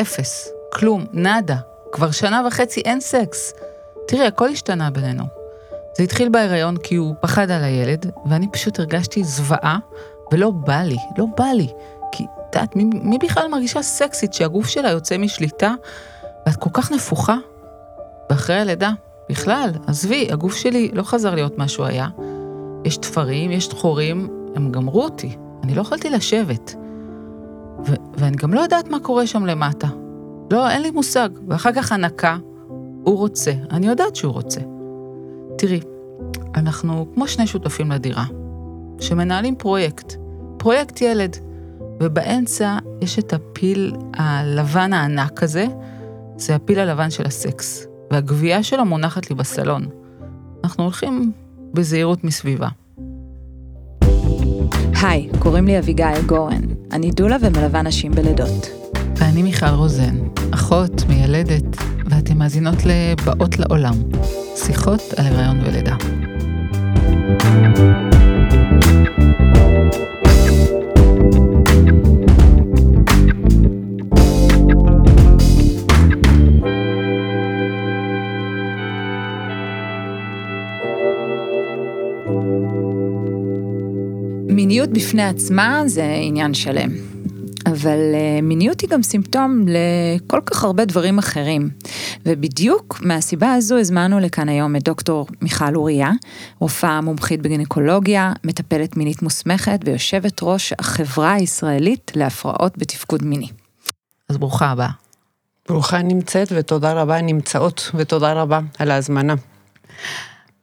אפס, כלום, נאדה. כבר שנה וחצי אין סקס. תראי, הכל השתנה בינינו. זה התחיל בהיריון כי הוא פחד על הילד, ואני פשוט הרגשתי זוועה, ולא בא לי, לא בא לי. כי, את יודעת, מי, מי בכלל מרגישה סקסית שהגוף שלה יוצא משליטה, ואת כל כך נפוחה? ואחרי הלידה, בכלל, עזבי, הגוף שלי לא חזר להיות מה שהוא היה. יש תפרים, יש חורים, הם גמרו אותי. אני לא יכולתי לשבת. ואני גם לא יודעת מה קורה שם למטה. לא, אין לי מושג. ואחר כך הנקה, הוא רוצה, אני יודעת שהוא רוצה. תראי, אנחנו כמו שני שותפים לדירה, שמנהלים פרויקט, פרויקט ילד, ובאמצע יש את הפיל הלבן הענק הזה, זה הפיל הלבן של הסקס, והגבייה שלו מונחת לי בסלון. אנחנו הולכים בזהירות מסביבה. היי, קוראים לי אביגיל גורן. אני דולה ומלווה נשים בלידות. ואני מיכל רוזן, אחות, מיילדת, ואתן מאזינות ל"באות לעולם", שיחות על הריון ולידה. בפני עצמה זה עניין שלם. אבל uh, מיניות היא גם סימפטום לכל כך הרבה דברים אחרים. ובדיוק מהסיבה הזו הזמנו לכאן היום את דוקטור מיכל אוריה, רופאה מומחית בגינקולוגיה, מטפלת מינית מוסמכת ויושבת ראש החברה הישראלית להפרעות בתפקוד מיני. אז ברוכה הבאה. ברוכה נמצאת ותודה רבה נמצאות ותודה רבה על ההזמנה.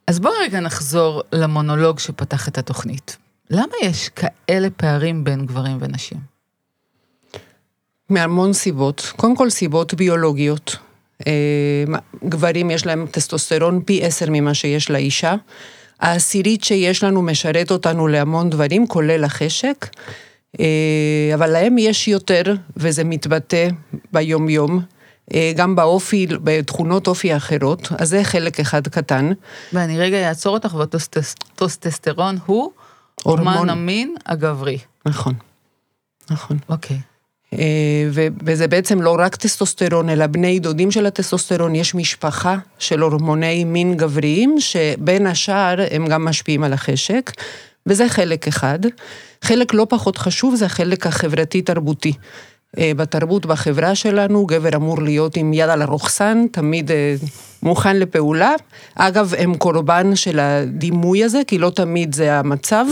אז בואו רגע נחזור למונולוג שפתח את התוכנית. למה יש כאלה פערים בין גברים ונשים? מהמון סיבות. קודם כל סיבות ביולוגיות. אה, גברים יש להם טסטוסטרון פי עשר ממה שיש לאישה. העשירית שיש לנו משרת אותנו להמון דברים, כולל החשק. אה, אבל להם יש יותר, וזה מתבטא ביומיום. אה, גם באופי, בתכונות אופי אחרות, אז זה חלק אחד קטן. ואני רגע אעצור אותך, והטוסטסטרון הוא הורמון המין הגברי. נכון, נכון. אוקיי. אה, וזה בעצם לא רק טסטוסטרון, אלא בני דודים של הטסטוסטרון, יש משפחה של הורמוני מין גבריים, שבין השאר הם גם משפיעים על החשק, וזה חלק אחד. חלק לא פחות חשוב זה החלק החברתי-תרבותי. אה, בתרבות, בחברה שלנו, גבר אמור להיות עם יד על הרוכסן, תמיד אה, מוכן לפעולה. אגב, הם קורבן של הדימוי הזה, כי לא תמיד זה המצב.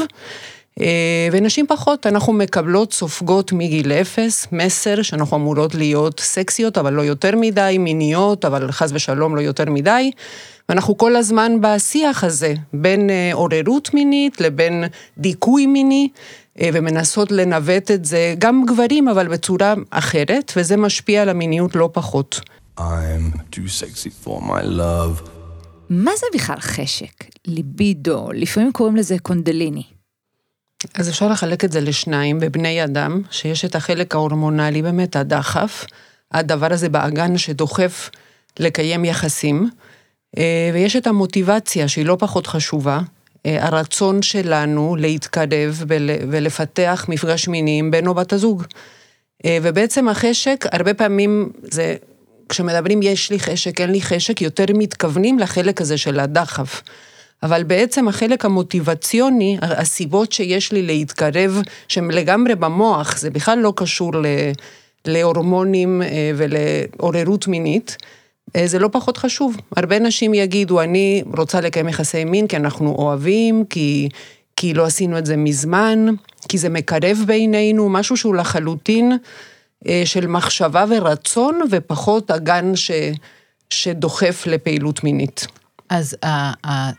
אה, ונשים פחות, אנחנו מקבלות, סופגות מגיל אפס, מסר שאנחנו אמורות להיות סקסיות, אבל לא יותר מדי, מיניות, אבל חס ושלום לא יותר מדי. ואנחנו כל הזמן בשיח הזה, בין עוררות מינית לבין דיכוי מיני. אה, ומנסות לנווט את זה, גם גברים, אבל בצורה אחרת, וזה משפיע על המיניות לא פחות. I'm too sexy for my love. מה זה בכלל חשק? ליבידו, לפעמים קוראים לזה קונדליני. אז אפשר לחלק את זה לשניים, בבני אדם, שיש את החלק ההורמונלי, באמת הדחף, הדבר הזה באגן שדוחף לקיים יחסים, אה, ויש את המוטיבציה שהיא לא פחות חשובה, הרצון שלנו להתקרב ולפתח מפגש מיני עם בן או בת הזוג. אה, ובעצם החשק, הרבה פעמים זה, כשמדברים יש לי חשק, אין לי חשק, יותר מתכוונים לחלק הזה של הדחף. אבל בעצם החלק המוטיבציוני, הסיבות שיש לי להתקרב, שהן לגמרי במוח, זה בכלל לא קשור להורמונים אה, ולעוררות מינית. אה, זה לא פחות חשוב. הרבה נשים יגידו, אני רוצה לקיים יחסי מין כי אנחנו אוהבים, כי, כי לא עשינו את זה מזמן, כי זה מקרב בינינו, משהו שהוא לחלוטין אה, של מחשבה ורצון, ופחות אגן ש, שדוחף לפעילות מינית. אז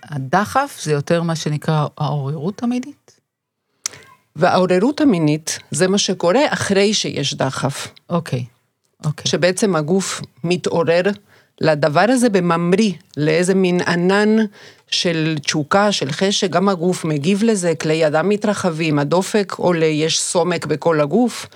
הדחף זה יותר מה שנקרא העוררות המינית? והעוררות המינית זה מה שקורה אחרי שיש דחף. אוקיי, אוקיי. שבעצם הגוף מתעורר לדבר הזה בממריא, לאיזה מין ענן של תשוקה, של חשק, גם הגוף מגיב לזה, כלי אדם מתרחבים, הדופק עולה, יש סומק בכל הגוף.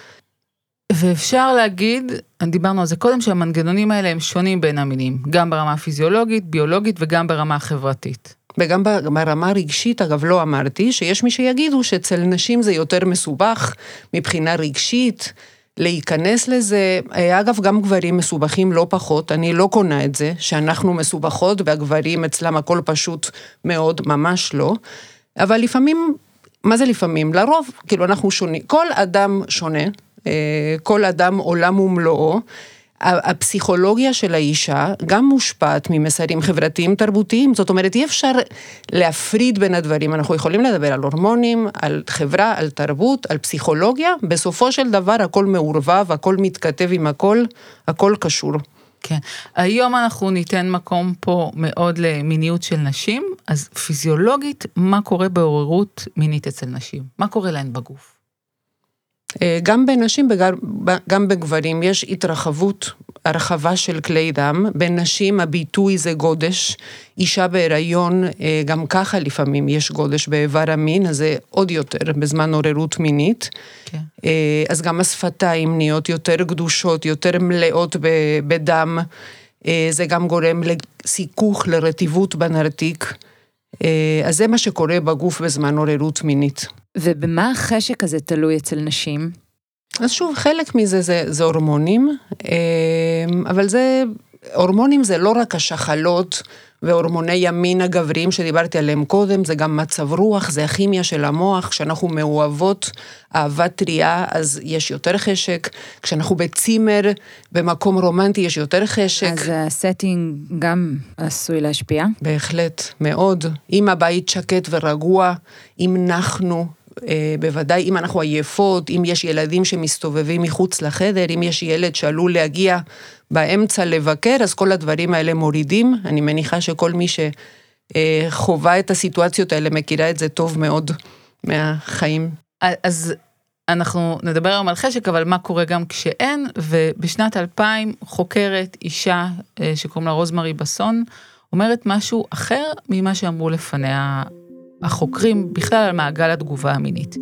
ואפשר להגיד, דיברנו על זה קודם, שהמנגנונים האלה הם שונים בין המינים, גם ברמה הפיזיולוגית, ביולוגית וגם ברמה החברתית. וגם ברמה הרגשית, אגב, לא אמרתי, שיש מי שיגידו שאצל נשים זה יותר מסובך מבחינה רגשית, להיכנס לזה, אה, אגב, גם גברים מסובכים לא פחות, אני לא קונה את זה, שאנחנו מסובכות והגברים אצלם הכל פשוט מאוד, ממש לא. אבל לפעמים, מה זה לפעמים? לרוב, כאילו אנחנו שונים, כל אדם שונה, אה, כל אדם עולם ומלואו. הפסיכולוגיה של האישה גם מושפעת ממסרים חברתיים תרבותיים, זאת אומרת אי אפשר להפריד בין הדברים, אנחנו יכולים לדבר על הורמונים, על חברה, על תרבות, על פסיכולוגיה, בסופו של דבר הכל מעורבב, הכל מתכתב עם הכל, הכל קשור. כן. היום אנחנו ניתן מקום פה מאוד למיניות של נשים, אז פיזיולוגית, מה קורה בעוררות מינית אצל נשים? מה קורה להן בגוף? אה, גם בנשים וגם בגברים יש התרחבות, הרחבה של כלי דם. בנשים הביטוי זה גודש. אישה בהיריון, אה, גם ככה לפעמים יש גודש באיבר המין, אז זה עוד יותר בזמן עוררות מינית. כן. אה, אז גם השפתיים נהיות יותר גדושות, יותר מלאות בדם. זה גם גורם לסיכוך, לרטיבות בנרתיק. אז זה מה שקורה בגוף בזמן עוררות מינית. ובמה החשק הזה תלוי אצל נשים? אז שוב, חלק מזה זה, זה הורמונים, אמ, אבל זה, הורמונים זה לא רק השחלות והורמוני ימין הגבריים שדיברתי עליהם קודם, זה גם מצב רוח, זה הכימיה של המוח, כשאנחנו מאוהבות אהבה טריה, אז יש יותר חשק, כשאנחנו בצימר, במקום רומנטי, יש יותר חשק. אז ה setting גם עשוי להשפיע? בהחלט, מאוד. אם הבית שקט ורגוע, אם אנחנו, בוודאי אם אנחנו עייפות, אם יש ילדים שמסתובבים מחוץ לחדר, אם יש ילד שעלול להגיע באמצע לבקר, אז כל הדברים האלה מורידים. אני מניחה שכל מי שחווה את הסיטואציות האלה מכירה את זה טוב מאוד מהחיים. אז אנחנו נדבר היום על חשק, אבל מה קורה גם כשאין, ובשנת 2000 חוקרת אישה אה, שקוראים לה רוזמרי בסון, אומרת משהו אחר ממה שאמרו לפניה החוקרים בכלל על מעגל התגובה המינית.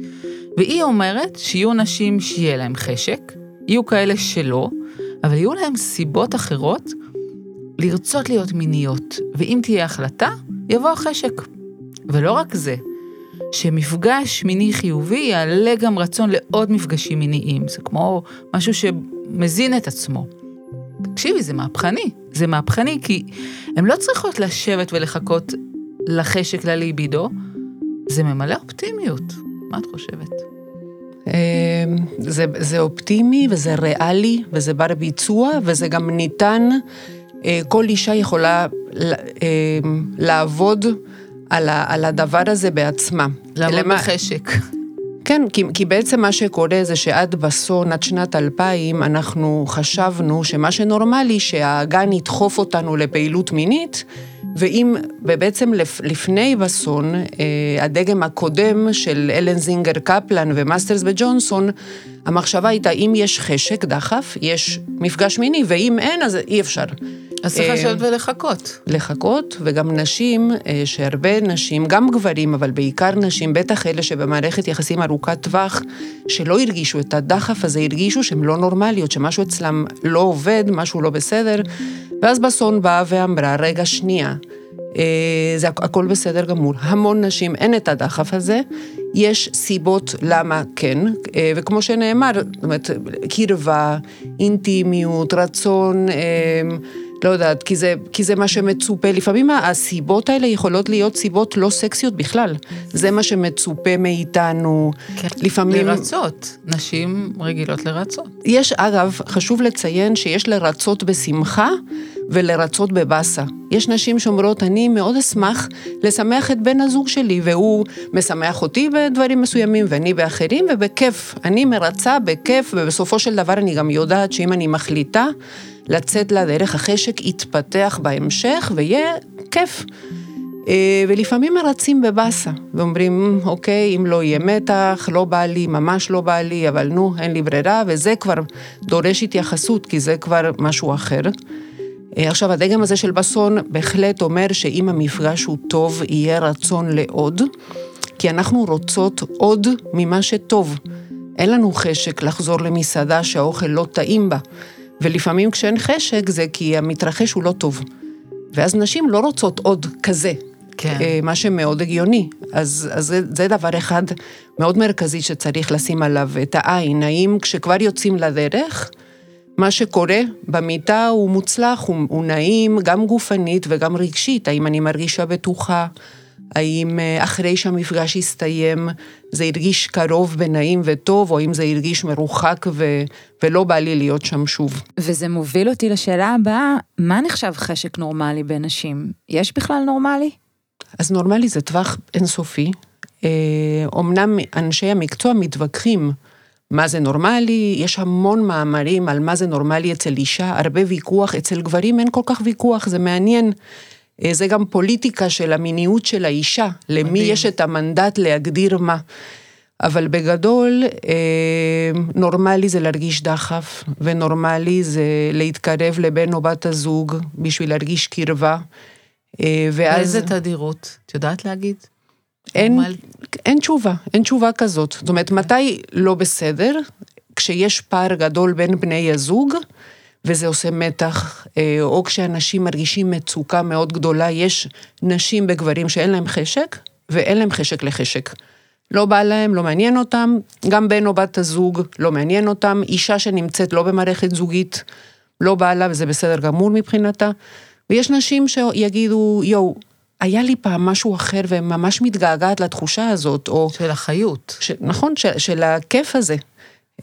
והיא אומרת שיהיו נשים שיהיה להם חשק, יהיו כאלה שלא, אבל יהיו להם סיבות אחרות לרצות להיות מיניות, ואם תהיה החלטה, יבוא החשק. ולא רק זה, שמפגש מיני חיובי יעלה גם רצון לעוד מפגשים מיניים, זה כמו משהו שמזין את עצמו. תקשיבי, זה מהפכני. זה מהפכני כי הן לא צריכות לשבת ולחכות לחשק לליבידו, זה ממלא אופטימיות. מה את חושבת? אמ, זה, זה אופטימי וזה ריאלי וזה בר ביצוע וזה גם ניתן, אה, כל אישה יכולה אמ, לעבוד על, ה, על הדבר הזה בעצמה. לעבוד למה... בחשק. כן, כי, כי בעצם מה שקורה זה שעד בסון, עד שנת 2000, אנחנו חשבנו שמה שנורמלי, שהאגן ידחוף אותנו לפעילות מינית, ואם, ובעצם לפני בסון, אה, הדגם הקודם של הלן זינגר קפלן ומאסטרס וג'ונסון, המחשבה הייתה, אם יש חשק, דחף, יש מפגש מיני, ואם אין, אז אי אפשר. אז צריך לשבת אה, ולחכות. לחכות, וגם נשים, אה, שהרבה נשים, גם גברים, אבל בעיקר נשים, בטח אלה שבמערכת יחסים ארוכת טווח, שלא הרגישו את הדחף הזה, הרגישו שהן לא נורמליות, שמשהו אצלם לא עובד, משהו לא בסדר. ואז בסון באה ואמרה, רגע, שנייה, אה, זה הכל בסדר גמור. המון נשים, אין את הדחף הזה, יש סיבות למה כן, וכמו שנאמר, זאת אומרת, קרבה, אינטימיות, רצון, לא יודעת, כי זה, כי זה מה שמצופה. לפעמים הסיבות האלה יכולות להיות סיבות לא סקסיות בכלל. זה מה שמצופה מאיתנו. כן, לפעמים... לרצות. נשים רגילות לרצות. יש, אגב, חשוב לציין שיש לרצות בשמחה ולרצות בבאסה. יש נשים שאומרות, אני מאוד אשמח לשמח את בן הזוג שלי, והוא משמח אותי בדברים מסוימים, ואני באחרים, ובכיף. אני מרצה בכיף, ובסופו של דבר אני גם יודעת שאם אני מחליטה לצאת לדרך, החשק יתפתח בהמשך, ויהיה כיף. אה, ולפעמים מרצים בבאסה, ואומרים, אוקיי, אם לא יהיה מתח, לא בא לי, ממש לא בא לי, אבל נו, אין לי ברירה, וזה כבר דורש התייחסות, כי זה כבר משהו אחר. אה, עכשיו, הדגם הזה של בסון בהחלט אומר שאם המפגש הוא טוב, יהיה רצון לעוד, כי אנחנו רוצות עוד ממה שטוב. אין לנו חשק לחזור למסעדה שהאוכל לא טעים בה, ולפעמים כשאין חשק זה כי המתרחש הוא לא טוב. ואז נשים לא רוצות עוד כזה, כן. אה, מה שמאוד הגיוני. אז, אז זה, זה דבר אחד מאוד מרכזי שצריך לשים עליו את העין. האם כשכבר יוצאים לדרך, מה שקורה במיטה הוא מוצלח, הוא, הוא נעים, גם גופנית וגם רגשית. האם אני מרגישה בטוחה? האם אה, אחרי שהמפגש יסתיים זה הרגיש קרוב ונעים וטוב, או האם זה הרגיש מרוחק ו... ולא בא לי להיות שם שוב. וזה מוביל אותי לשאלה הבאה, מה נחשב חשק נורמלי בין נשים? יש בכלל נורמלי? אז נורמלי זה טווח אינסופי. אומנם אנשי המקצוע מתווכחים מה זה נורמלי, יש המון מאמרים על מה זה נורמלי אצל אישה, הרבה ויכוח, אצל גברים אין כל כך ויכוח, זה מעניין. אה, זה גם פוליטיקה של המיניות של האישה, למי מדהים. יש את המנדט להגדיר מה. אבל בגדול, אה, נורמלי זה להרגיש דחף, ונורמלי זה להתקרב לבן או בת הזוג בשביל להרגיש קרבה. אה, ואז... באיזה תדירות? את יודעת להגיד? אין, אין תשובה, אין תשובה כזאת. זאת אומרת, מתי לא בסדר? כשיש פער גדול בין בני הזוג, וזה עושה מתח, אה, או כשאנשים מרגישים מצוקה מאוד גדולה, יש נשים בגברים שאין להם חשק, ואין להם חשק לחשק. לא בא להם, לא מעניין אותם, גם בן או בת הזוג לא מעניין אותם, אישה שנמצאת לא במערכת זוגית, לא בא לה וזה בסדר גמור מבחינתה. ויש נשים שיגידו, יואו, היה לי פעם משהו אחר וממש מתגעגעת לתחושה הזאת, או... של החיות. ש, נכון, של, של הכיף הזה.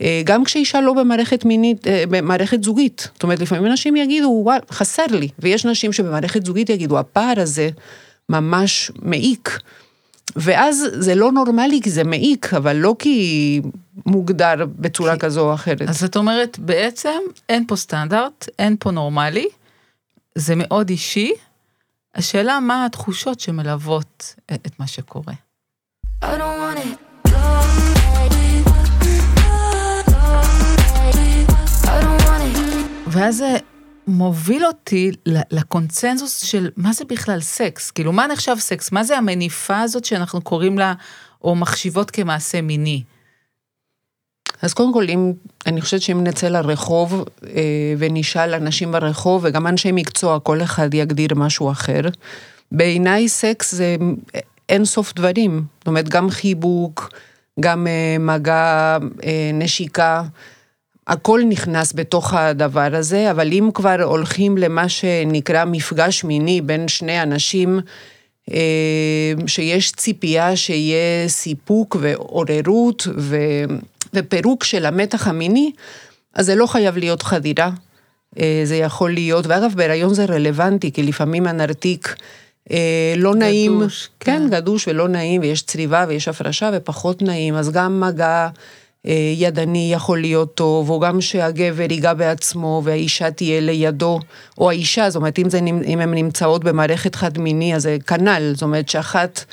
אה, גם כשאישה לא במערכת מינית, אה, במערכת זוגית. זאת אומרת, לפעמים אנשים יגידו, וואל, חסר לי. ויש נשים שבמערכת זוגית יגידו, הפער הזה ממש מעיק. ואז זה לא נורמלי כי זה מעיק, אבל לא כי מוגדר בצורה כי... כזו או אחרת. אז את אומרת, בעצם אין פה סטנדרט, אין פה נורמלי, זה מאוד אישי. השאלה מה התחושות שמלוות את מה שקורה. I don't want it. ואז זה מוביל אותי לקונצנזוס של מה זה בכלל סקס, כאילו מה נחשב סקס, מה זה המניפה הזאת שאנחנו קוראים לה, או מחשיבות כמעשה מיני. אז קודם כל, אם, אני חושבת שאם נצא לרחוב אה, ונשאל אנשים ברחוב, וגם אנשי מקצוע, כל אחד יגדיר משהו אחר, בעיניי סקס זה אין סוף דברים. זאת אומרת, גם חיבוק, גם אה, מגע, אה, נשיקה. הכל נכנס בתוך הדבר הזה, אבל אם כבר הולכים למה שנקרא מפגש מיני בין שני אנשים, אה, שיש ציפייה שיהיה סיפוק ועוררות ו... ופירוק של המתח המיני, אז זה לא חייב להיות חדירה. אה, זה יכול להיות, ואגב, בהיריון זה רלוונטי, כי לפעמים הנרתיק אה, לא גדוש, נעים. גדוש, כן. כן, גדוש ולא נעים, ויש צריבה ויש הפרשה ופחות נעים, אז גם מגע... אה, ידני יכול להיות טוב, או גם שהגבר ייגע בעצמו והאישה תהיה לידו, או האישה, זאת אומרת, אם, זה, אם הן נמצאות במערכת חד-מיני, אז זה כנ"ל, זאת אומרת שאחת,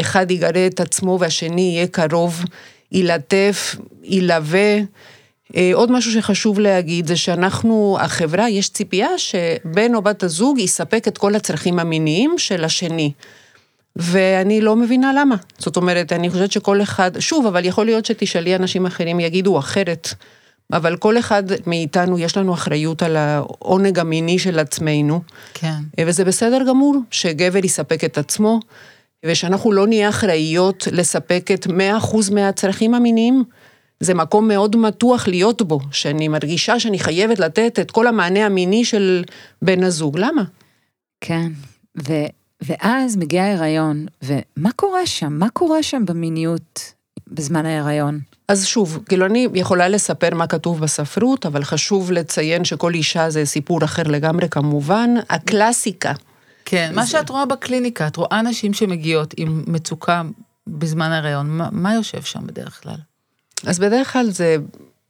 אחד יגרה את עצמו והשני יהיה קרוב, ילטף, ילווה. אה, עוד משהו שחשוב להגיד זה שאנחנו, החברה, יש ציפייה שבן או בת הזוג יספק את כל הצרכים המיניים של השני. ואני לא מבינה למה. זאת אומרת, אני חושבת שכל אחד, שוב, אבל יכול להיות שתשאלי אנשים אחרים יגידו אחרת, אבל כל אחד מאיתנו, יש לנו אחריות על העונג המיני של עצמנו. כן. וזה בסדר גמור שגבר יספק את עצמו, ושאנחנו לא נהיה אחראיות לספק את 100% מהצרכים המיניים. זה מקום מאוד מתוח להיות בו, שאני מרגישה שאני חייבת לתת את כל המענה המיני של בן הזוג. למה? כן, ו... ואז מגיע ההיריון, ומה קורה שם? מה קורה שם במיניות בזמן ההיריון? אז שוב, כאילו אני יכולה לספר מה כתוב בספרות, אבל חשוב לציין שכל אישה זה סיפור אחר לגמרי כמובן. הקלאסיקה. כן, זה... מה שאת רואה בקליניקה, את רואה נשים שמגיעות עם מצוקה בזמן ההיריון, מה, מה יושב שם בדרך כלל? אז בדרך כלל זה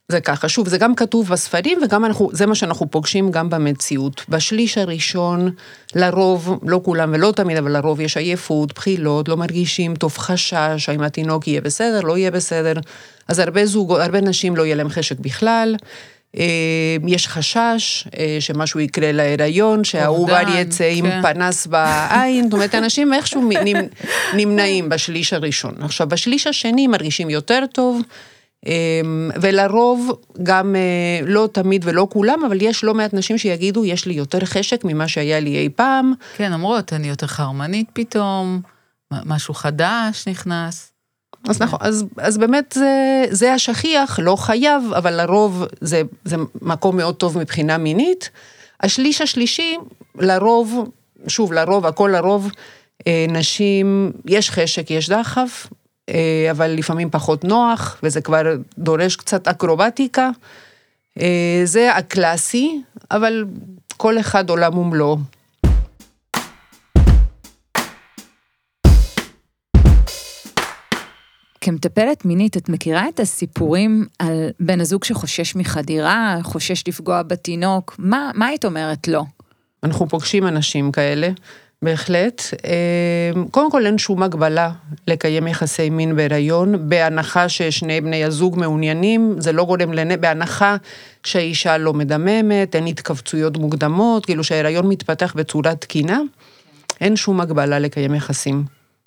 זה ככה, שוב, זה גם כתוב בספרים וגם אנחנו, זה מה שאנחנו פוגשים גם במציאות. בשליש הראשון, לרוב, לא כולם ולא תמיד, אבל לרוב יש עייפות, בחילות, לא מרגישים טוב חשש, האם התינוק יהיה בסדר, לא יהיה בסדר. אז הרבה זוגות, הרבה נשים לא יהיה להם חשק בכלל. אה, יש חשש אה, שמשהו יקרה להיריון, שהעובר יצא כן. עם פנס בעין, זאת אומרת, אנשים איכשהו נמנעים בשליש הראשון. עכשיו, בשליש השני מרגישים יותר טוב. אמ, ולרוב, גם אה, לא תמיד ולא כולם, אבל יש לא מעט נשים שיגידו, יש לי יותר חשק ממה שהיה לי אי פעם. כן, אומרות, אני יותר חרמנית פתאום, משהו חדש נכנס. אז נכון, אז, אז באמת זה, זה השכיח, לא חייב, אבל לרוב זה, זה מקום מאוד טוב מבחינה מינית. השליש השלישי, לרוב, שוב, לרוב, הכל לרוב, אה, נשים, יש חשק, יש דחף, אבל לפעמים פחות נוח, וזה כבר דורש קצת אקרובטיקה. אה, זה הקלאסי, אבל כל אחד עולם ומלואו. כמטפלת מינית, את מכירה את הסיפורים על בן הזוג שחושש מחדירה, חושש לפגוע בתינוק? מה, מה היית אומרת לו? אנחנו פוגשים אנשים כאלה, בהחלט. אה, קודם כל אין שום הגבלה לקיים יחסי מין בהיריון, בהנחה ששני בני הזוג מעוניינים, זה לא גורם לנ... בהנחה שהאישה לא מדממת, אין התכווצויות מוקדמות, כאילו שההיריון מתפתח בצורה תקינה, אין שום הגבלה לקיים יחסים.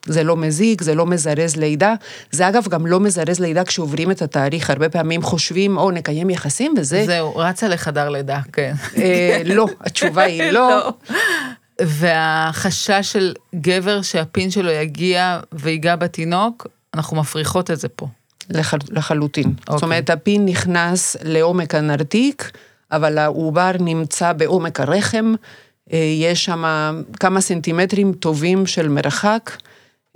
זה לא מזיק, זה לא מזרז לידה. זה אגב גם לא מזרז לידה כשעוברים את התאריך. הרבה פעמים חושבים, או נקיים יחסים, וזה... זהו, רצה לחדר לידה, כן. אה, לא, התשובה היא לא. והחשש של גבר שהפין שלו יגיע ויגע בתינוק, אנחנו מפריחות את זה פה. לח, לחלוטין. Okay. זאת אוקיי. אומרת, הפין נכנס לעומק הנרתיק, אבל העובר נמצא בעומק הרחם. אה, יש שם כמה סנטימטרים טובים של מרחק.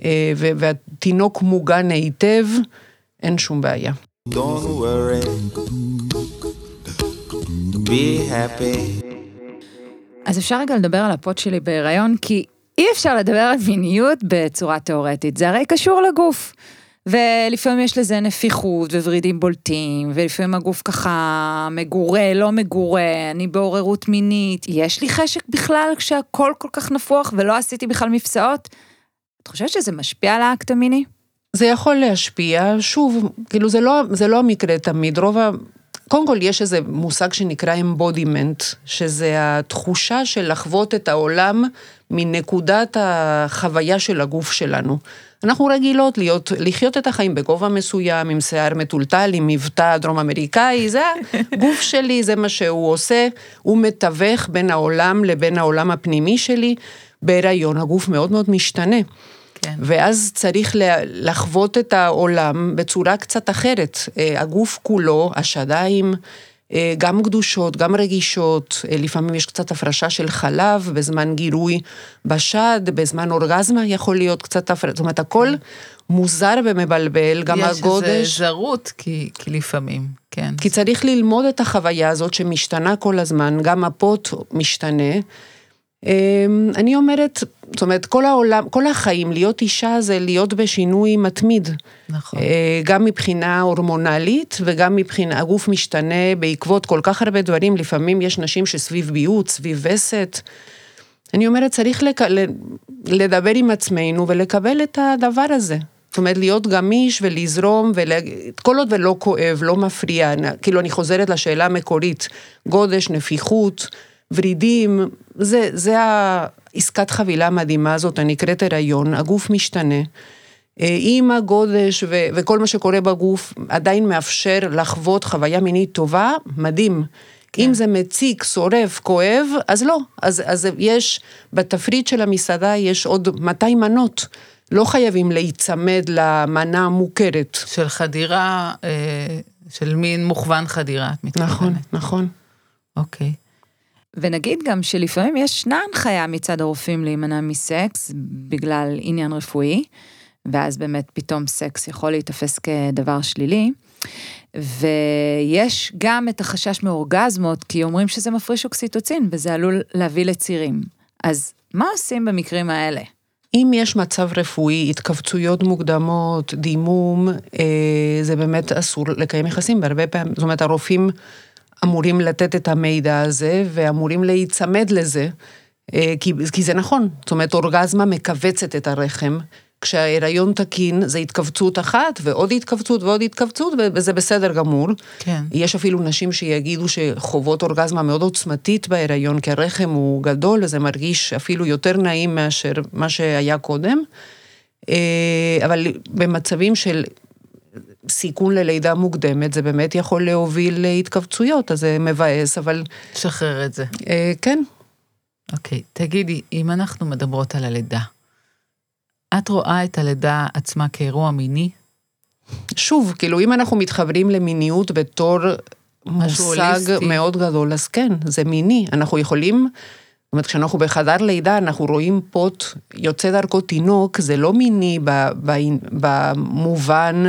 אה, והתינוק מוגן היטב, אין שום בעיה. Don't worry, be happy. אז אפשר רגע לדבר על הפוט שלי בהיריון, כי אי אפשר לדבר על מיניות בצורה תאורטית, זה הרי קשור לגוף. ולפעמים יש לזה נפיחות וורידים בולטים, ולפעמים הגוף ככה מגורה, לא מגורה, אני בעוררות מינית, יש לי חשק בכלל כשהכל כל כך נפוח ולא עשיתי בכלל מפסעות? את חושבת שזה משפיע על האקט המיני? זה יכול להשפיע, שוב, כאילו זה לא, זה לא המקרה תמיד, רוב. קודם כל יש איזה מושג שנקרא אמבודימנט, שזה התחושה של לחוות את העולם מנקודת החוויה של הגוף שלנו. אנחנו רגילות להיות, לחיות את החיים בגובה מסוים, עם שיער מטולטל, עם מבטא דרום אמריקאי, זה הגוף שלי, זה מה שהוא עושה, הוא מתווך בין העולם לבין העולם הפנימי שלי. בהיריון הגוף מאוד מאוד משתנה. כן. ואז צריך לחוות את העולם בצורה קצת אחרת. אה, הגוף כולו, השדיים, אה, גם גדושות, גם רגישות, אה, לפעמים יש קצת הפרשה של חלב בזמן גירוי בשד, בזמן אורגזמה יכול להיות קצת הפרשה, זאת אומרת, הכל מוזר ומבלבל, גם יש הגודש. יש איזה זרות, כי, כי לפעמים, כן. כי צריך ללמוד את החוויה הזאת שמשתנה כל הזמן, גם הפוט משתנה. אמ, אני אומרת, זאת אומרת, כל העולם, כל החיים, להיות אישה זה להיות בשינוי מתמיד. נכון. אה, גם מבחינה הורמונלית וגם מבחינה, הגוף משתנה בעקבות כל כך הרבה דברים, לפעמים יש נשים שסביב ביוט, סביב וסת. אני אומרת, צריך לק... לדבר עם עצמנו ולקבל את הדבר הזה. זאת אומרת, להיות גמיש ולזרום, ול... כל עוד ולא כואב, לא מפריע, כאילו אני חוזרת לשאלה המקורית, גודש, נפיחות. ורידים, זה, זה העסקת חבילה המדהימה הזאת, הנקראת הריון, הגוף משתנה. אה, עם הגודש ו- וכל מה שקורה בגוף עדיין מאפשר לחוות חוויה מינית טובה, מדהים. כן. אם זה מציק, שורף, כואב, אז לא. אז, אז יש, בתפריט של המסעדה יש עוד 200 מנות. לא חייבים להיצמד למנה המוכרת. של חדירה, אה, של מין מוכוון חדירה, את מתכוונת. נכון, נכון. אוקיי. ונגיד גם שלפעמים ישנה הנחיה מצד הרופאים להימנע מסקס בגלל עניין רפואי, ואז באמת פתאום סקס יכול להיתפס כדבר שלילי. ויש גם את החשש מאורגזמות, כי אומרים שזה מפריש אוקסיטוצין, וזה עלול להביא לצירים. אז מה עושים במקרים האלה? אם יש מצב רפואי, התכווצויות מוקדמות, דימום, אה, זה באמת אסור לקיים יחסים בהרבה פעמים, זאת אומרת הרופאים אמורים לתת את המידע הזה ואמורים להיצמד לזה, אה, כי, כי זה נכון. זאת אומרת, אורגזמה מכווצת את הרחם. כשההיריון תקין זה התכווצות אחת ועוד התכווצות ועוד התכווצות וזה בסדר גמור. כן. יש אפילו נשים שיגידו שחוות אורגזמה מאוד עוצמתית בהיריון, כי הרחם הוא גדול, וזה מרגיש אפילו יותר נעים מאשר מה שהיה קודם. אה, אבל במצבים של סיכון ללידה מוקדמת, זה באמת יכול להוביל להתכווצויות, אז זה מבאס, אבל... שחרר את זה. אה, כן. אוקיי, תגידי, אם אנחנו מדברות על הלידה, את רואה את הלידה עצמה כאירוע מיני? שוב, כאילו, אם אנחנו מתחברים למיניות בתור מושג הוליסטי. מאוד גדול, אז כן, זה מיני. אנחנו יכולים, זאת אומרת, כשאנחנו בחדר לידה, אנחנו רואים פוט, יוצא דרכו תינוק, זה לא מיני במובן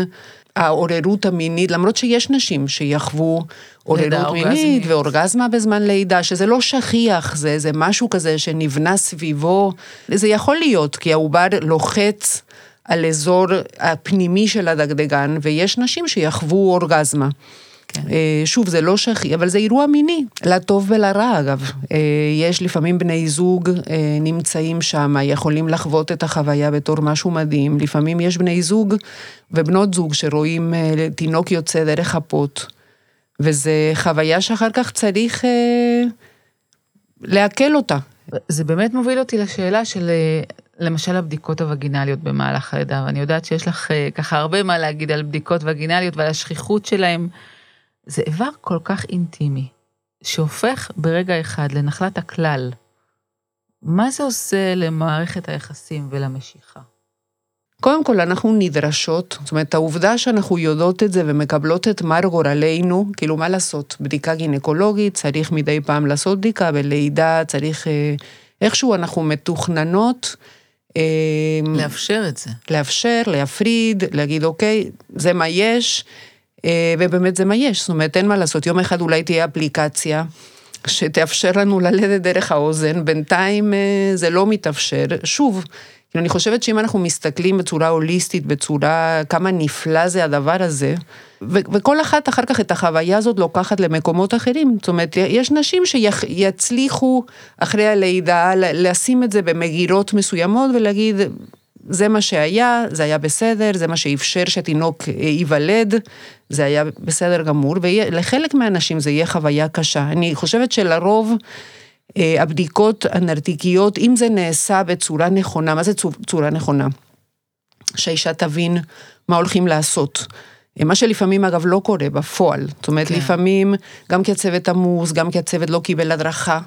העוררות המינית, למרות שיש נשים שיחוו עוררות מינית. ואורגזמה בזמן לידה, שזה לא שכיח, זה, זה משהו כזה שנבנה סביבו. זה יכול להיות, כי העובר לוחץ על אזור הפנימי של הדגדגן, ויש נשים שיחוו אורגזמה. כן. אה, שוב, זה לא שכיח, אבל זה אירוע מיני, לטוב ולרע אגב. אה, יש לפעמים בני זוג אה, נמצאים שם, יכולים לחוות את החוויה בתור משהו מדהים. לפעמים יש בני זוג ובנות זוג שרואים תינוק יוצא דרך הפוט, וזה חוויה שאחר כך צריך לעכל אותה. זה באמת מוביל אותי לשאלה של, למשל, הבדיקות הווגינליות במהלך הלידה, ואני יודעת שיש לך ככה הרבה מה להגיד על בדיקות וגינליות ועל השכיחות שלהם. זה איבר כל כך אינטימי, שהופך ברגע אחד לנחלת הכלל. מה זה עושה למערכת היחסים ולמשיכה? קודם כל, אנחנו נדרשות, זאת אומרת, העובדה שאנחנו יודעות את זה ומקבלות את מר גורלנו, כאילו, מה לעשות? בדיקה גינקולוגית, צריך מדי פעם לעשות בדיקה, בלידה צריך, אה, איכשהו אנחנו מתוכננות. אה, לאפשר את זה. לאפשר, להפריד, להגיד, אוקיי, זה מה יש, ובאמת זה מה יש, זאת אומרת, אין מה לעשות. יום אחד אולי תהיה אפליקציה שתאפשר לנו ללדת דרך האוזן, בינתיים אה, זה לא מתאפשר. שוב, כאילו, אני חושבת שאם אנחנו מסתכלים בצורה הוליסטית, בצורה כמה נפלא זה הדבר הזה, ו- וכל אחת אחר כך את החוויה הזאת לוקחת למקומות אחרים. זאת אומרת, יש נשים שיצליחו אחרי הלידה לשים את זה במגירות מסוימות ולהגיד, זה מה שהיה, זה היה בסדר, זה מה שאפשר שהתינוק אה, ייוולד, זה היה בסדר גמור, ולחלק מהאנשים זה יהיה חוויה קשה. אני חושבת שלרוב אה, הבדיקות הנרתיקיות, אם זה נעשה בצורה נכונה, מה זה צור- צורה נכונה? שהאישה תבין מה הולכים לעשות. אה, מה שלפעמים אגב לא קורה בפועל, זאת אומרת כן. לפעמים גם כי הצוות עמוס, גם כי הצוות לא קיבל הדרכה,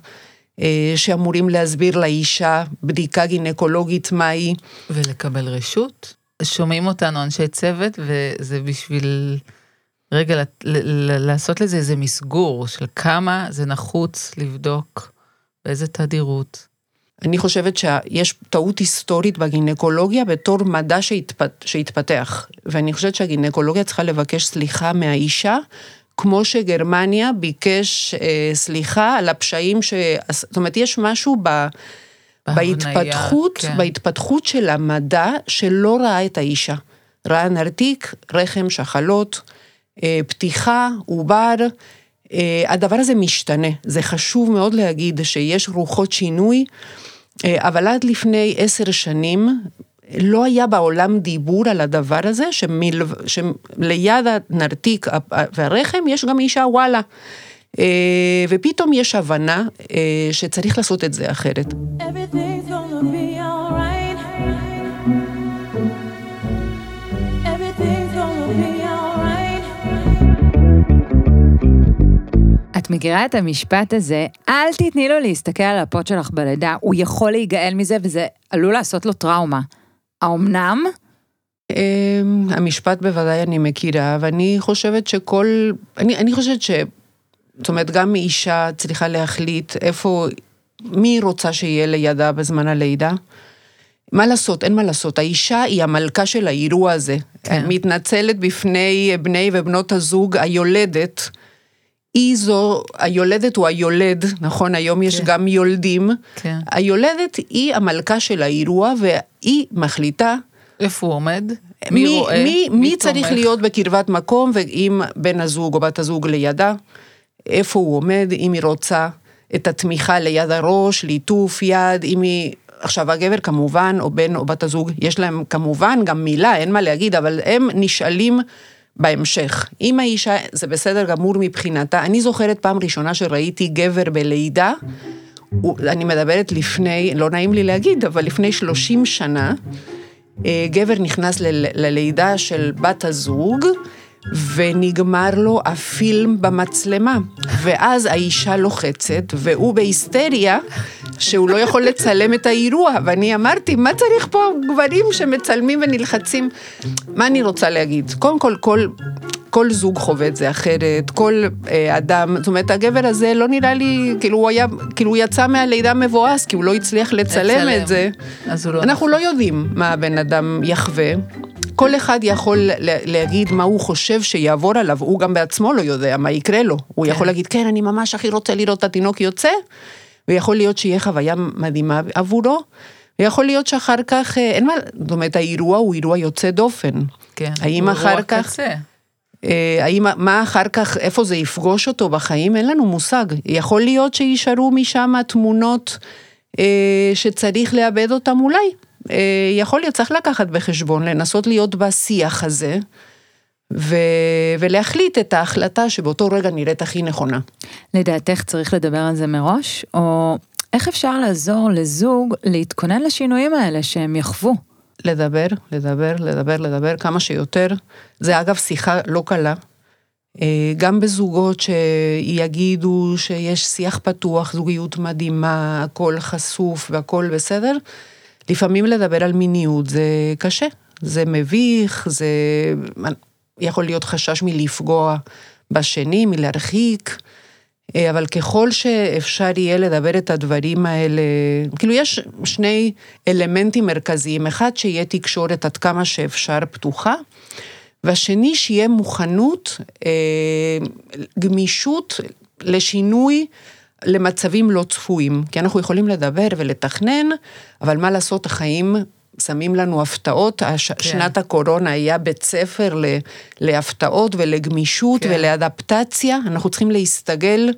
שאמורים להסביר לאישה בדיקה גינקולוגית מהי. ולקבל רשות. שומעים אותנו אנשי צוות, וזה בשביל רגע לעשות לזה איזה מסגור של כמה זה נחוץ לבדוק, באיזה תדירות. אני חושבת שיש טעות היסטורית בגינקולוגיה בתור מדע שהתפת, שהתפתח, ואני חושבת שהגינקולוגיה צריכה לבקש סליחה מהאישה, כמו שגרמניה ביקש אה, סליחה על הפשעים ש... זאת אומרת, יש משהו ב... בהתפתחות, כן. בהתפתחות של המדע שלא ראה את האישה. ראה נרתיק, רחם, שחלות, אה, פתיחה, עובר. אה, הדבר הזה משתנה. זה חשוב מאוד להגיד שיש רוחות שינוי, אה, אבל עד לפני עשר שנים לא היה בעולם דיבור על הדבר הזה, שמלו, שליד הנרתיק והרחם יש גם אישה וואלה. אה, ופתאום יש הבנה אה, שצריך לעשות את זה אחרת. את מכירה את המשפט הזה, אל תתני לו להסתכל על הפוט שלך בלידה, הוא יכול להיגאל מזה וזה עלול לעשות לו טראומה. האומנם? אמ, המשפט בוודאי אני מכירה, ואני חושבת שכל, אני, אני חושבת ש... זאת אומרת, גם אישה צריכה להחליט איפה, מי היא רוצה שיהיה לידה בזמן הלידה. מה לעשות, אין מה לעשות, האישה היא המלכה של האירוע הזה. כן. מתנצלת בפני בני ובנות הזוג, היולדת. היא זו, היולדת הוא היולד, נכון? היום יש כן. גם יולדים. כן. היולדת היא המלכה של האירוע, והיא מחליטה איפה הוא עומד? מי רואה? מי, מי צריך תומך? להיות בקרבת מקום, ואם בן הזוג או בת הזוג לידה, איפה הוא עומד, אם היא רוצה את התמיכה ליד הראש, ליטוף יד, אם היא... עכשיו, הגבר כמובן, או בן או בת הזוג, יש להם כמובן גם מילה, אין מה להגיד, אבל הם נשאלים בהמשך. אם האישה, זה בסדר גמור מבחינתה. אני זוכרת פעם ראשונה שראיתי גבר בלידה, אני מדברת לפני, לא נעים לי להגיד, אבל לפני 30 שנה, אה, גבר נכנס ללידה של בת הזוג, ונגמר לו הפילם במצלמה. ואז האישה לוחצת, והוא בהיסטריה, שהוא לא יכול לצלם את האירוע. ואני אמרתי, מה צריך פה גברים שמצלמים ונלחצים? מה אני רוצה להגיד? קודם כל, כל... כל זוג חווה את זה אחרת, כל אה, אדם, זאת אומרת, הגבר הזה לא נראה לי, כאילו הוא היה, כאילו הוא יצא מהלידה מבואס, כי הוא לא הצליח לצלם לצלם. את זה. אז הוא לא... אנחנו לא יודעים מה הבן אדם יחווה. כל אחד יכול לה- להגיד מה הוא חושב שיעבור עליו, הוא גם בעצמו לא יודע מה יקרה לו. הוא כן. יכול להגיד, כן, אני ממש הכי רוצה לראות את התינוק יוצא, ויכול להיות שיהיה חוויה מדהימה עבורו, ויכול להיות שאחר כך, אה, אין מה, זאת אומרת, האירוע הוא אירוע יוצא דופן. כן. הוא אירוע כך- קצה. אה, האם, מה אחר כך, איפה זה יפגוש אותו בחיים, אין לנו מושג. יכול להיות שיישארו משם תמונות אה, שצריך לאבד אותם אולי. אה, יכול להיות, צריך לקחת בחשבון, לנסות להיות בשיח הזה, ו, ולהחליט את ההחלטה שבאותו רגע נראית הכי נכונה. לדעתך צריך לדבר על זה מראש, או איך אפשר לעזור לזוג להתכונן לשינויים האלה שהם יחוו? לדבר, לדבר, לדבר, לדבר כמה שיותר. זה אגב שיחה לא קלה. אה, גם בזוגות שיגידו שיש שיח פתוח, זוגיות מדהימה, הכל חשוף והכל בסדר, לפעמים לדבר על מיניות זה קשה, זה מביך, זה יכול להיות חשש מלפגוע בשני, מלהרחיק. אה, אבל ככל שאפשר יהיה לדבר את הדברים האלה, כאילו יש שני אלמנטים מרכזיים, אחד שיהיה תקשורת עד כמה שאפשר פתוחה, והשני שיהיה מוכנות, אה, גמישות לשינוי למצבים לא צפויים, כי אנחנו יכולים לדבר ולתכנן, אבל מה לעשות, החיים שמים לנו הפתעות, הש... כן. שנת הקורונה היה בית ספר ל... להפתעות ולגמישות כן. ולאדפטציה, אנחנו צריכים להסתגל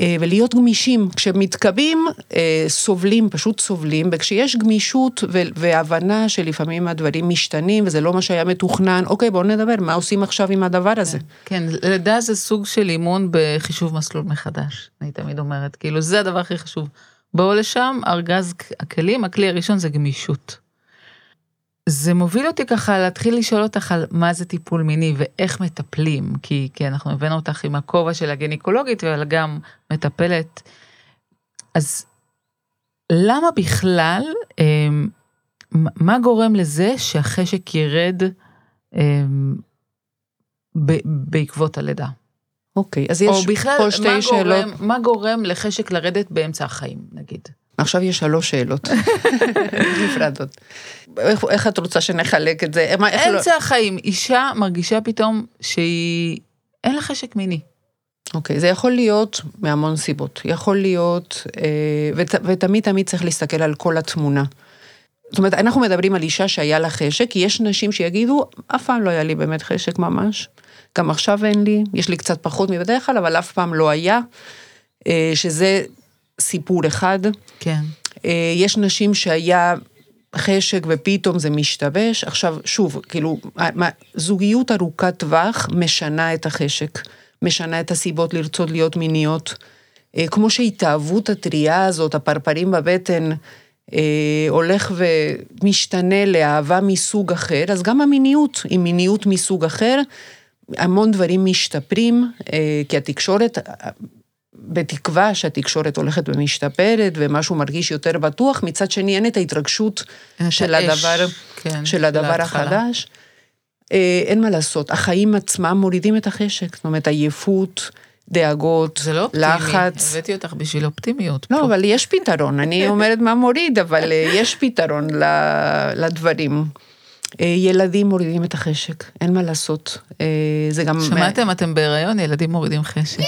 אה, ולהיות גמישים. כשמתקבים, אה, סובלים, פשוט סובלים, וכשיש גמישות ו- והבנה שלפעמים הדברים משתנים וזה לא מה שהיה מתוכנן, אוקיי, בואו נדבר, מה עושים עכשיו עם הדבר הזה? כן, לידה זה סוג של אימון בחישוב מסלול מחדש, אני תמיד אומרת, כאילו זה הדבר הכי חשוב. בואו לשם, ארגז הכלים, הכלי הראשון זה גמישות. זה מוביל אותי ככה להתחיל לשאול אותך על מה זה טיפול מיני ואיך מטפלים, כי, כי אנחנו הבאנו אותך עם הכובע של הגניקולוגית, אבל גם מטפלת. אז למה בכלל, אמ, מה גורם לזה שהחשק ירד אמ, ב- בעקבות הלידה? אוקיי, אז או יש בכלל, פה מה שתי שאלות. גורם, מה גורם לחשק לרדת באמצע החיים, נגיד? עכשיו יש שלוש שאלות נפרדות. איך, איך את רוצה שנחלק את זה? מה, איך לא... אמצע החיים, אישה מרגישה פתאום שהיא, אין לה חשק מיני. אוקיי, זה יכול להיות מהמון סיבות. יכול להיות, אה, ות, ותמיד תמיד צריך להסתכל על כל התמונה. זאת אומרת, אנחנו מדברים על אישה שהיה לה חשק, כי יש נשים שיגידו, אף פעם לא היה לי באמת חשק ממש. גם עכשיו אין לי, יש לי קצת פחות מבדרך כלל, אבל אף פעם לא היה. אה, שזה סיפור אחד. כן. אה, יש נשים שהיה חשק ופתאום זה משתבש. עכשיו, שוב, כאילו, זוגיות ארוכת טווח משנה את החשק, משנה את הסיבות לרצות להיות מיניות. אה, כמו שהתאהבות הטריה הזאת, הפרפרים בבטן, אה, הולך ומשתנה לאהבה מסוג אחר, אז גם המיניות היא מיניות מסוג אחר. המון דברים משתפרים, אה, כי התקשורת, בתקווה שהתקשורת הולכת ומשתפרת ומשהו מרגיש יותר בטוח, מצד שני אין את ההתרגשות של האש, הדבר, כן, של הדבר. החדש. אה, אין מה לעשות, החיים עצמם מורידים את החשק, זאת אומרת עייפות, דאגות, זה לא אופטימי, לחץ. הבאתי אותך בשביל אופטימיות. לא, פה. אבל יש פתרון, אני אומרת מה מוריד, אבל אה, יש פתרון לדברים. אה, ילדים מורידים את החשק, אין מה לעשות. אה, זה גם... שמעתם, אתם בהיריון, ילדים מורידים חשק.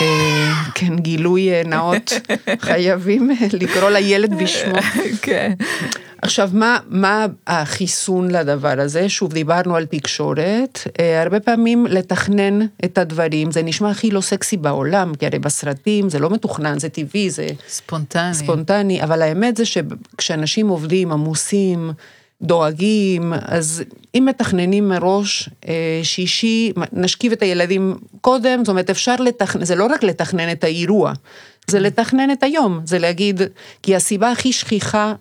אה, כן, גילוי אה, נאות, חייבים אה, לקרוא לילד בשמו. כן. עכשיו, מה, מה החיסון לדבר הזה? שוב, דיברנו על תקשורת. אה, הרבה פעמים לתכנן את הדברים, זה נשמע הכי לא סקסי בעולם, כי הרי בסרטים זה לא מתוכנן, זה טבעי, זה ספונטני. ספונטני, אבל האמת זה שכשאנשים עובדים, עמוסים, דואגים, אז אם מתכננים מראש, אה, שישי, נשכיב את הילדים קודם, זאת אומרת, אפשר לתכנן, זה לא רק לתכנן את האירוע, זה לתכנן את היום, זה להגיד, כי הסיבה הכי שכיחה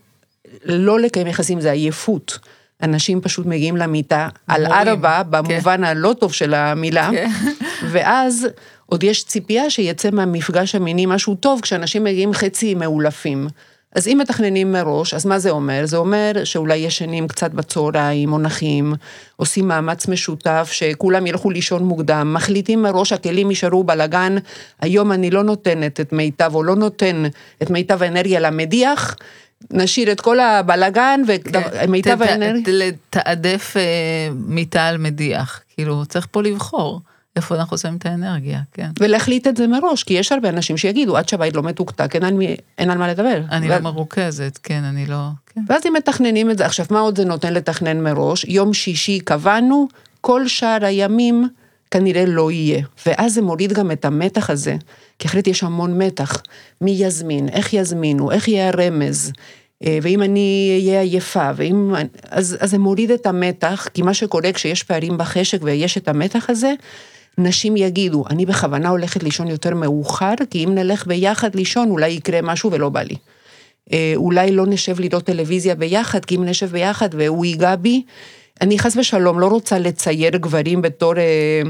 לא לקיים יחסים זה עייפות. אנשים פשוט מגיעים למיטה על ארבע, במובן הלא טוב של המילה, כן. ואז עוד יש ציפייה שיצא מהמפגש המיני משהו טוב, כשאנשים מגיעים חצי מאולפים. אז אם מתכננים מראש, אז מה זה אומר? זה אומר שאולי ישנים קצת בצהריים, או נחים, עושים מאמץ משותף, שכולם ילכו לישון מוקדם, מחליטים מראש, הכלים יישארו בלאגן, היום אני לא נותנת את מיטב, או לא נותן את מיטב האנרגיה למדיח, נשאיר את כל הבלאגן ומיטב כן. האנרגיה. לתעדף אה, מיטה על מדיח. כאילו, צריך פה לבחור איפה אנחנו שמים את האנרגיה, כן. ולהחליט את זה מראש, כי יש הרבה אנשים שיגידו, עד שהבית לא מתוקתק, אין על, מי, אין על מה לדבר. אני ו- לא מרוכזת, כן, אני לא... כן. ואז אם מתכננים את זה, עכשיו, מה עוד זה נותן לתכנן מראש? יום שישי קבענו, כל שאר הימים כנראה לא יהיה. ואז זה מוריד גם את המתח הזה, כי אחרת יש המון מתח. מי יזמין, איך יזמינו, איך יהיה הרמז, אה, ואם אני אהיה עייפה, ואם... אז, אז זה מוריד את המתח, כי מה שקורה כשיש פערים בחשק ויש את המתח הזה, נשים יגידו, אני בכוונה הולכת לישון יותר מאוחר, כי אם נלך ביחד לישון, אולי יקרה משהו ולא בא לי. אה, אולי לא נשב לראות טלוויזיה ביחד, כי אם נשב ביחד והוא ייגע בי, אני חס ושלום לא רוצה לצייר גברים בתור... אה,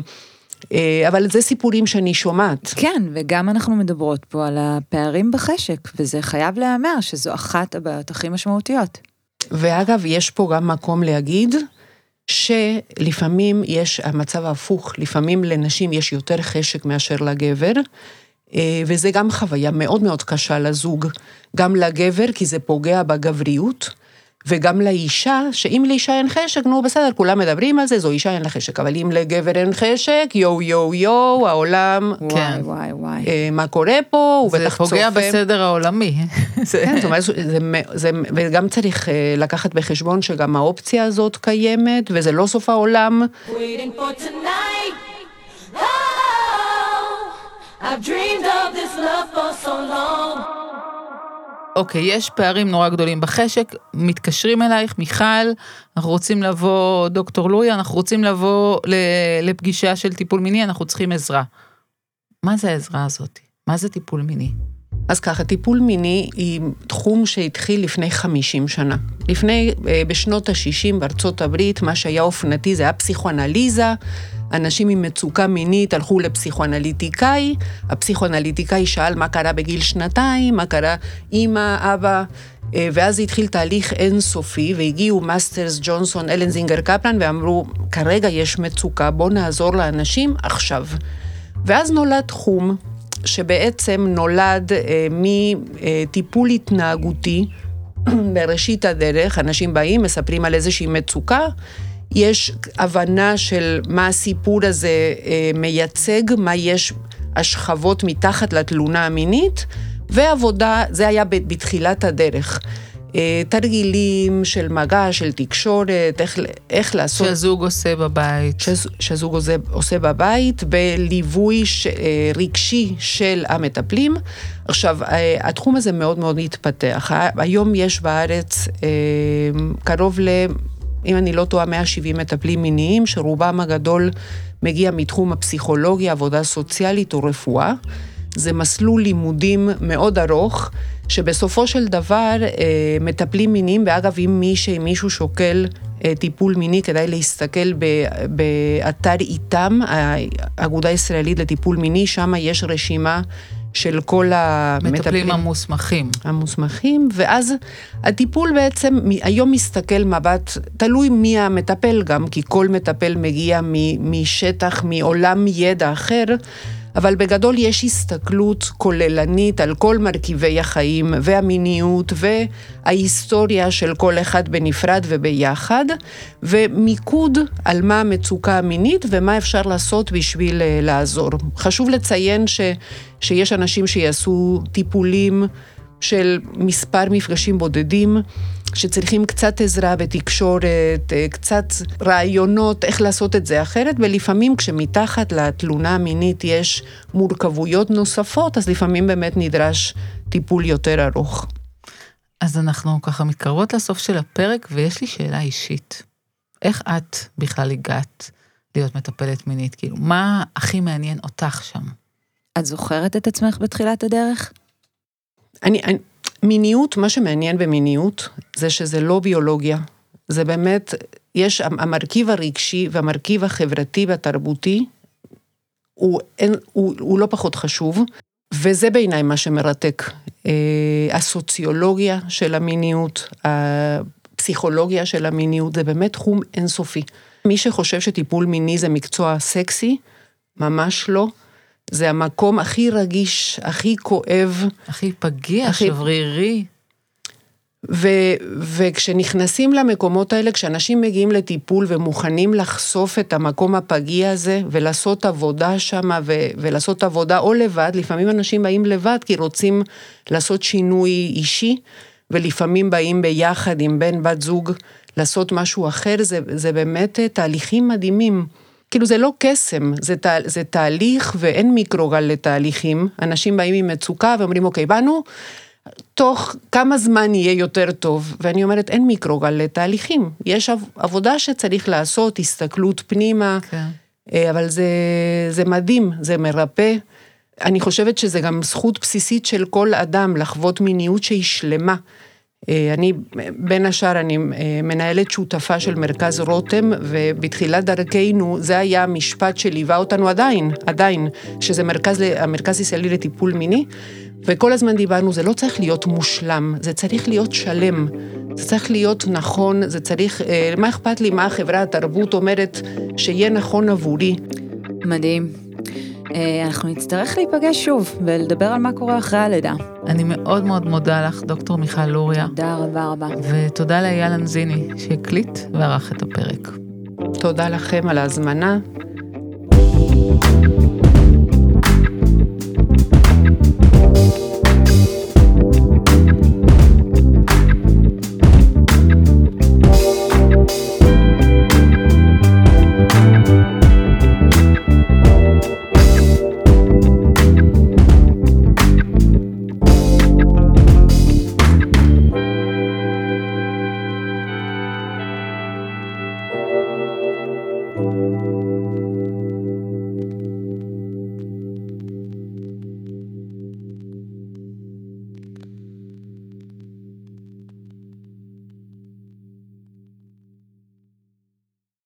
אה, אבל זה סיפורים שאני שומעת. כן, וגם אנחנו מדברות פה על הפערים בחשק, וזה חייב להיאמר שזו אחת הבעיות הכי משמעותיות. ואגב, יש פה גם מקום להגיד שלפעמים יש המצב ההפוך, לפעמים לנשים יש יותר חשק מאשר לגבר, אה, וזה גם חוויה מאוד מאוד קשה לזוג, גם לגבר, כי זה פוגע בגבריות, וגם לאישה, שאם לאישה אין חשק, נו בסדר, כולם מדברים על זה, זו אישה אין לה חשק, אבל אם לגבר אין חשק, יואו יואו יואו, העולם, וואי, וואי, וואי. אה, מה קורה פה, הוא זה בטח צופה. פוגע בסדר העולמי. זה- כן, זאת אומרת, זה, זה, זה, וגם צריך אה, לקחת בחשבון שגם האופציה הזאת קיימת, וזה לא סוף העולם. Waiting for tonight. Oh, I've dreamed of אוקיי, יש פערים נורא גדולים בחשק, מתקשרים אלייך, מיכל, אנחנו רוצים לבוא, דוקטור לואי, אנחנו רוצים לבוא לפגישה של טיפול מיני, אנחנו צריכים עזרה. מה זה העזרה הזאת? מה זה טיפול מיני? אז ככה, טיפול מיני היא תחום שהתחיל לפני 50 שנה. לפני, אה, בשנות ה-60 בארצות הברית, מה שהיה אופנתי זה היה פסיכואנליזה. אנשים עם מצוקה מינית הלכו לפסיכואנליטיקאי, הפסיכואנליטיקאי שאל מה קרה בגיל שנתיים, מה קרה אימא, אבא, אה, ואז התחיל תהליך אינסופי, והגיעו מאסטרס, ג'ונסון, הלן זינגר קפלן, ואמרו, כרגע יש מצוקה, בואו נעזור לאנשים עכשיו. ואז נולד תחום שבעצם נולד אה, מטיפול התנהגותי בראשית הדרך, אנשים באים, מספרים על איזושהי מצוקה, יש הבנה של מה הסיפור הזה אה, מייצג, מה יש השכבות מתחת לתלונה המינית, ועבודה, זה היה בתחילת הדרך. אה, תרגילים של מגע, של תקשורת, איך, איך לעשות... שהזוג עושה בבית. שז- שזוג עושה, עושה בבית בליווי ש, אה, רגשי של המטפלים. עכשיו, התחום הזה מאוד מאוד התפתח. היום יש בארץ קרוב ל... אם אני לא טועה, 170 מטפלים מיניים, שרובם הגדול מגיע מתחום הפסיכולוגיה, עבודה סוציאלית או רפואה. זה מסלול לימודים מאוד ארוך, שבסופו של דבר אה, מטפלים מיניים, ואגב, אם מישהי, מישהו שוקל אה, טיפול מיני, כדאי להסתכל ב, באתר איתם, האגודה הישראלית לטיפול מיני, שם יש רשימה של כל המטפלים. מטפלים המוסמכים. המוסמכים, ואז הטיפול בעצם היום מסתכל מבט, תלוי מי המטפל גם, כי כל מטפל מגיע משטח, מעולם ידע אחר, אבל בגדול יש הסתכלות כוללנית על כל מרכיבי החיים והמיניות וההיסטוריה של כל אחד בנפרד וביחד, ומיקוד על מה המצוקה המינית ומה אפשר לעשות בשביל אה, לעזור. חשוב לציין ש, שיש אנשים שיעשו טיפולים של מספר מפגשים בודדים, שצריכים קצת עזרה בתקשורת, אה, קצת רעיונות איך לעשות את זה אחרת, ולפעמים כשמתחת לתלונה המינית יש מורכבויות נוספות, אז לפעמים באמת נדרש טיפול יותר ארוך. אז אנחנו ככה מתקרבות לסוף של הפרק, ויש לי שאלה אישית. איך את בכלל הגעת להיות מטפלת מינית? כאילו, מה הכי מעניין אותך שם? את זוכרת את עצמך בתחילת הדרך? אני, אני, מיניות, מה שמעניין במיניות, זה שזה לא ביולוגיה, זה באמת, יש המרכיב הרגשי והמרכיב החברתי והתרבותי, הוא, אין, הוא, הוא לא פחות חשוב, וזה בעיניי מה שמרתק. אה, הסוציולוגיה של המיניות, הפסיכולוגיה של המיניות, זה באמת תחום אינסופי. מי שחושב שטיפול מיני זה מקצוע סקסי, ממש לא. זה המקום הכי רגיש, הכי כואב. הכי פגיע, הכי- שברירי. ו, וכשנכנסים למקומות האלה, כשאנשים מגיעים לטיפול ומוכנים לחשוף את המקום הפגיע הזה, ולעשות עבודה שם, ו, ולעשות עבודה או לבד, לפעמים אנשים באים לבד כי רוצים לעשות שינוי אישי, ולפעמים באים ביחד עם בן, בת זוג, לעשות משהו אחר, זה, זה באמת אה, תהליכים מדהימים. כאילו זה לא קסם, זה, תה, זה תהליך ואין מיקרוגל לתהליכים. אנשים באים עם מצוקה ואומרים, אוקיי, באנו, תוך כמה זמן יהיה יותר טוב, ואני אומרת, אין מיקרוגל לתהליכים. יש עב- עבודה שצריך לעשות, הסתכלות פנימה, כן. אה, אבל זה, זה מדהים, זה מרפא. אני חושבת שזה גם זכות בסיסית של כל אדם לחוות מיניות שהיא שלמה. אה, אני, בין השאר, אני אה, מנהלת שותפה של מרכז רותם, ובתחילת דרכנו, זה היה המשפט שליווה אותנו עדיין, עדיין, שזה מרכז, המרכז הישראלי לטיפול מיני, וכל הזמן דיברנו, זה לא צריך להיות מושלם, זה צריך להיות שלם, זה צריך להיות נכון, זה צריך, אה, מה אכפת לי מה החברה, התרבות אומרת שיהיה נכון עבורי. מדהים. אה, אנחנו נצטרך להיפגש שוב ולדבר על מה קורה אחרי הלידה. אני מאוד מאוד מודה לך, דוקטור מיכל לוריה, תודה רבה רבה. ותודה לאייל אנזיני שהקליט וערך את הפרק. תודה לכם על ההזמנה,